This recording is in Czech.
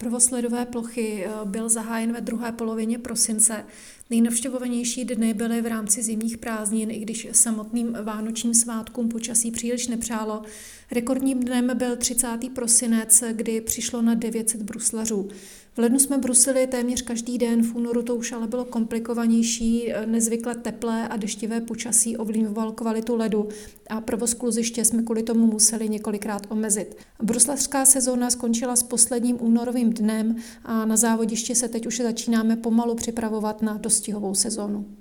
Provoz ledové plochy eh, byl zahájen ve druhé polovině prosince. Nejnavštěvovanější dny byly v rámci zimních prázdnin, i když samotným vánočním svátkům počasí příliš nepřálo. Rekordním dnem byl 30. prosinec, kdy přišlo na 900 bruslařů. V lednu jsme brusili téměř každý den, v únoru to už ale bylo komplikovanější, nezvykle teplé a deštivé počasí ovlivňoval kvalitu ledu a provoz kluziště jsme kvůli tomu museli několikrát omezit. Bruslařská sezóna skončila s posledním únorovým dnem a na závodišti se teď už začínáme pomalu připravovat na dostihovou sezónu.